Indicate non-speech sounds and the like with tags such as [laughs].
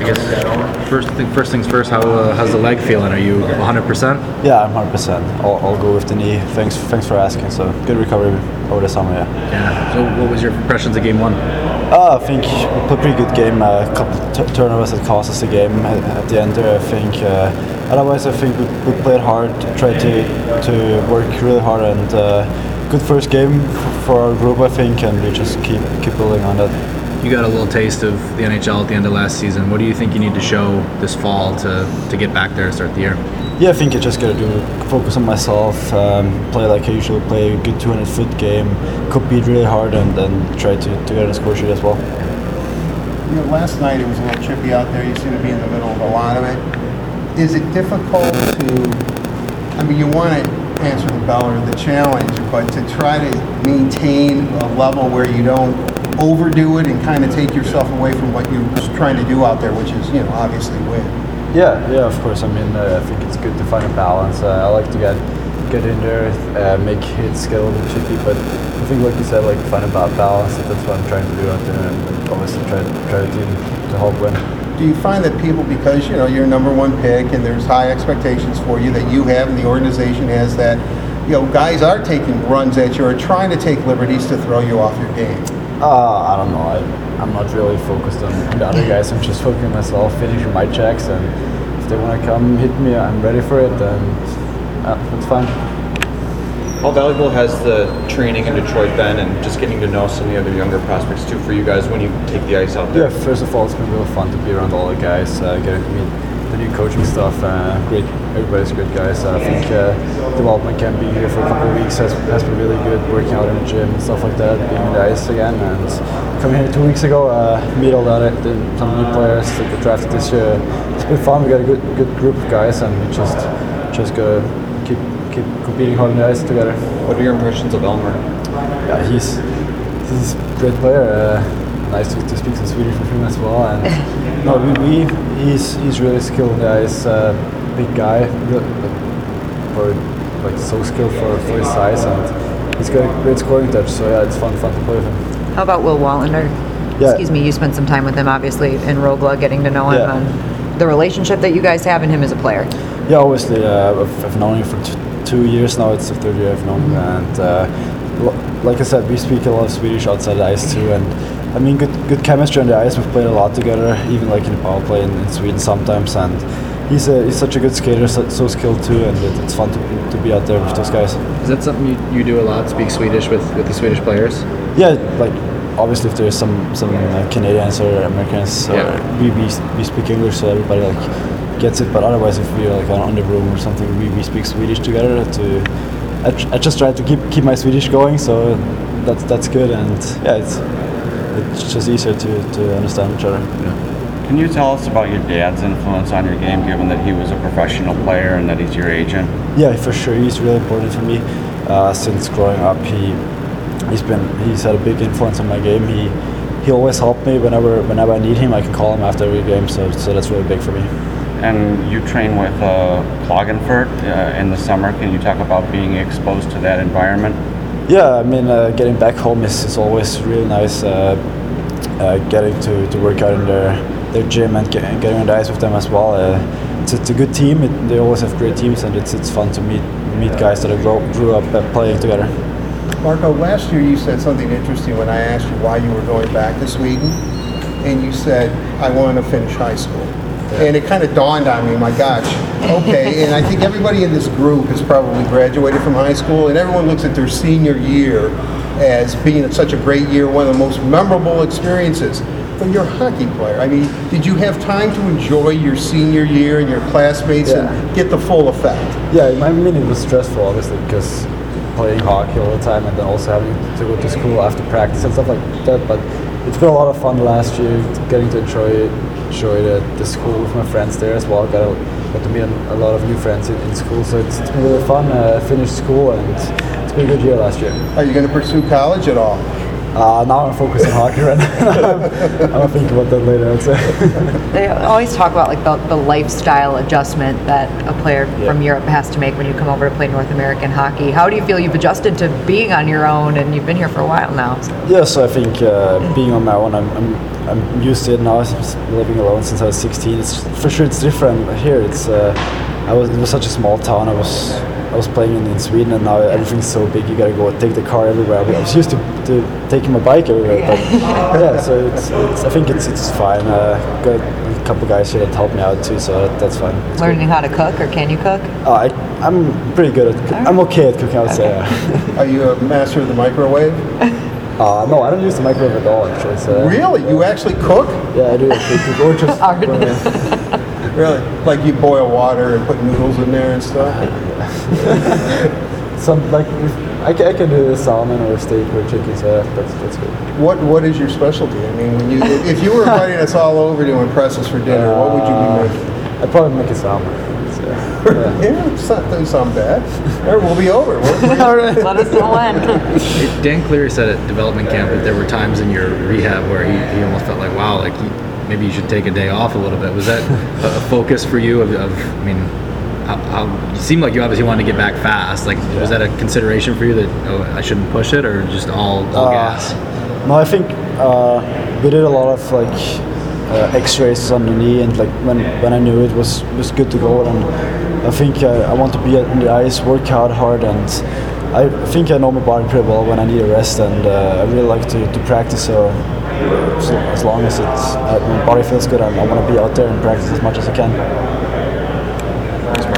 I guess first thing, first things first. How uh, how's the leg feeling? Are you 100? percent Yeah, I'm 100%. I'll, I'll go with the knee. Thanks, thanks for asking. So good recovery over the summer. Yeah. Yeah. So what was your impressions of game one? Uh, I think we played a pretty good game. A couple t- turnovers that cost us the game at, at the end there. I think. Uh, otherwise, I think we, we played hard, tried to to work really hard, and uh, good first game for our group, I think, and we just keep keep building on that. You got a little taste of the NHL at the end of last season. What do you think you need to show this fall to to get back there and start the year? Yeah, I think I just gotta do focus on myself, um, play like I usually play, a good 200 foot game, compete really hard, and then try to, to get a score sheet as well. You know, last night it was a little chippy out there. You seem to be in the middle of a lot of it. Is it difficult to? I mean, you want to answer the bell or the challenge, but to try to maintain a level where you don't overdo it and kind of take yourself away from what you're trying to do out there, which is, you know, obviously win. Yeah, yeah, of course. I mean, uh, I think it's good to find a balance. Uh, I like to get get in there, uh, make hits, get a little chippy, but I think, like you said, like find a ba- balance. That's what I'm trying to do out there, and obviously try to try team to help win. Do you find that people, because you know you're number one pick and there's high expectations for you that you have and the organization has, that you know guys are taking runs at you or trying to take liberties to throw you off your game? Uh, I don't know. I, I'm not really focused on the other guys. I'm just focusing myself, finishing my checks, and if they want to come hit me, I'm ready for it, and uh, that's fine. How valuable has the training in Detroit been and just getting to know some of the other younger prospects too for you guys when you take the ice out there? Yeah, first of all, it's been real fun to be around all the guys, uh, getting to meet the new coaching stuff. Uh, great, everybody's good guys. I think uh, development camp being here for a couple of weeks has, has been really good. Working out in the gym and stuff like that, being on the ice again, and coming here two weeks ago, uh, meet all the the, some new players that we drafted this year. It's been fun. We got a good good group of guys, and we just just gotta keep keep competing hard on the ice together. What are your impressions of Elmer? Yeah, he's he's a great player. Uh, nice to, to speak some Swedish with him as well. And [laughs] no, we, we he's he's really skilled. Yeah, he's a big guy, for like so skilled for, for his size, and he's got a great scoring touch. So yeah, it's fun fun to play with him. How about Will Wallinder? Yeah. Excuse me, you spent some time with him, obviously, in Rögle, getting to know him Yeah. and the relationship that you guys have and him as a player. Yeah, obviously, uh, I've, I've known him for t- two years now. It's the third year I've known him, and uh, lo- like I said, we speak a lot of Swedish outside the ice too. And I mean, good good chemistry on the ice. We've played a lot together, even like in the power play in, in Sweden sometimes. And he's a, he's such a good skater, so, so skilled too, and it, it's fun to, to be out there with those guys. Is that something you, you do a lot? Speak Swedish with, with the Swedish players? Yeah, like obviously if there's some some uh, Canadians or Americans, or Yeah. we, we we speak English, so everybody like gets it. But otherwise, if we're like on the room or something, we, we speak Swedish together. To I, tr- I just try to keep keep my Swedish going, so that's that's good. And yeah, it's it's just easier to, to understand each other. Can you tell us about your dad's influence on your game, given that he was a professional player and that he's your agent? Yeah, for sure. He's really important for me. Uh, since growing up, he he's been he's had a big influence on my game. He he always helped me whenever whenever I need him. I can call him after every game. So so that's really big for me. And you train with uh, Klagenfurt uh, in the summer. Can you talk about being exposed to that environment? Yeah, I mean, uh, getting back home is, is always really nice. Uh, uh, getting to, to work out in their their gym and get, getting on the ice with them as well. Uh, it's, it's a good team. It, they always have great teams, and it's it's fun to meet meet guys that I grew, grew up uh, playing together. Marco, last year you said something interesting when I asked you why you were going back to Sweden, and you said, I want to finish high school. And it kind of dawned on me, my gosh, okay. [laughs] and I think everybody in this group has probably graduated from high school, and everyone looks at their senior year as being such a great year, one of the most memorable experiences. But you're a hockey player. I mean, did you have time to enjoy your senior year and your classmates Yeah. and get the full effect? Yeah, I mean it was stressful obviously because playing hockey all the time and then also having to go to school after practice and stuff like that. But it's been a lot of fun last year, getting to enjoy it, enjoy the, the school with my friends there as well. Got, a, got to meet a lot of new friends in, in school, so it's, it's been really fun. Uh, finished school and it's been a good year last year. Are you going to pursue college at all? Uh, now I'm focused on hockey right now. [laughs] I'll think about that later. I'd say. [laughs] They always talk about like the, the lifestyle adjustment that a player Yeah. from Europe has to make when you come over to play North American hockey. How do you feel you've adjusted to being on your own and you've been here for a while now? Yes, I think uh, being on my own, I'm, I'm I'm used to it now. I'm living alone since I was 16. It's for sure it's different here. It's uh, I was it was such a small town. I was I was playing in, in Sweden, and now everything's so big. You gotta go take the car everywhere. I was used to, to taking my bike everywhere, but yeah. So it's, it's I think it's it's fine. Uh, got a couple guys here that helped me out too, so that, that's fine. It's good. Learning how to cook, or can you cook? Uh, I, I'm pretty good at. Cook- I'm okay at cooking. I would say. Yeah. Are you a master of the microwave? Uh, no, I don't use the microwave at all. Actually, so Really? You actually cook? yeah, I do. actually cook, Or just Art. Really? Like you boil water and put noodles in there and stuff? [laughs] some like I, can, I can do a salmon or a steak or chicken. So that's that's good. What What is your specialty? I mean, when you if you were inviting us all over to impress us for dinner, what would you be uh, making? I'd probably make a salmon. So, yeah. [laughs] Yeah, it's not, doesn't sound bad. All right, we'll be over. We'll- we'll- [laughs] Let us know when. Dan Cleary said at development camp that there were times in your rehab where he, he almost felt like, wow, like you, maybe you should take a day off a little bit. Was that a, focus for you? Of, of I mean, how, how, you seemed like you obviously wanted to get back fast. Like, was that a consideration for you that oh, I shouldn't push it, or just all, all Uh, gas? No, I think uh, we did a lot of like uh, X-rays on the knee, and like when when I knew it was was good to go, and I think uh, I want to be on the ice, work out hard, and I think I my body pretty well when I need a rest, and uh, I really like to, to practice. So, so as long as it's uh, my body feels good, I, I want to be out there and practice as much as I can.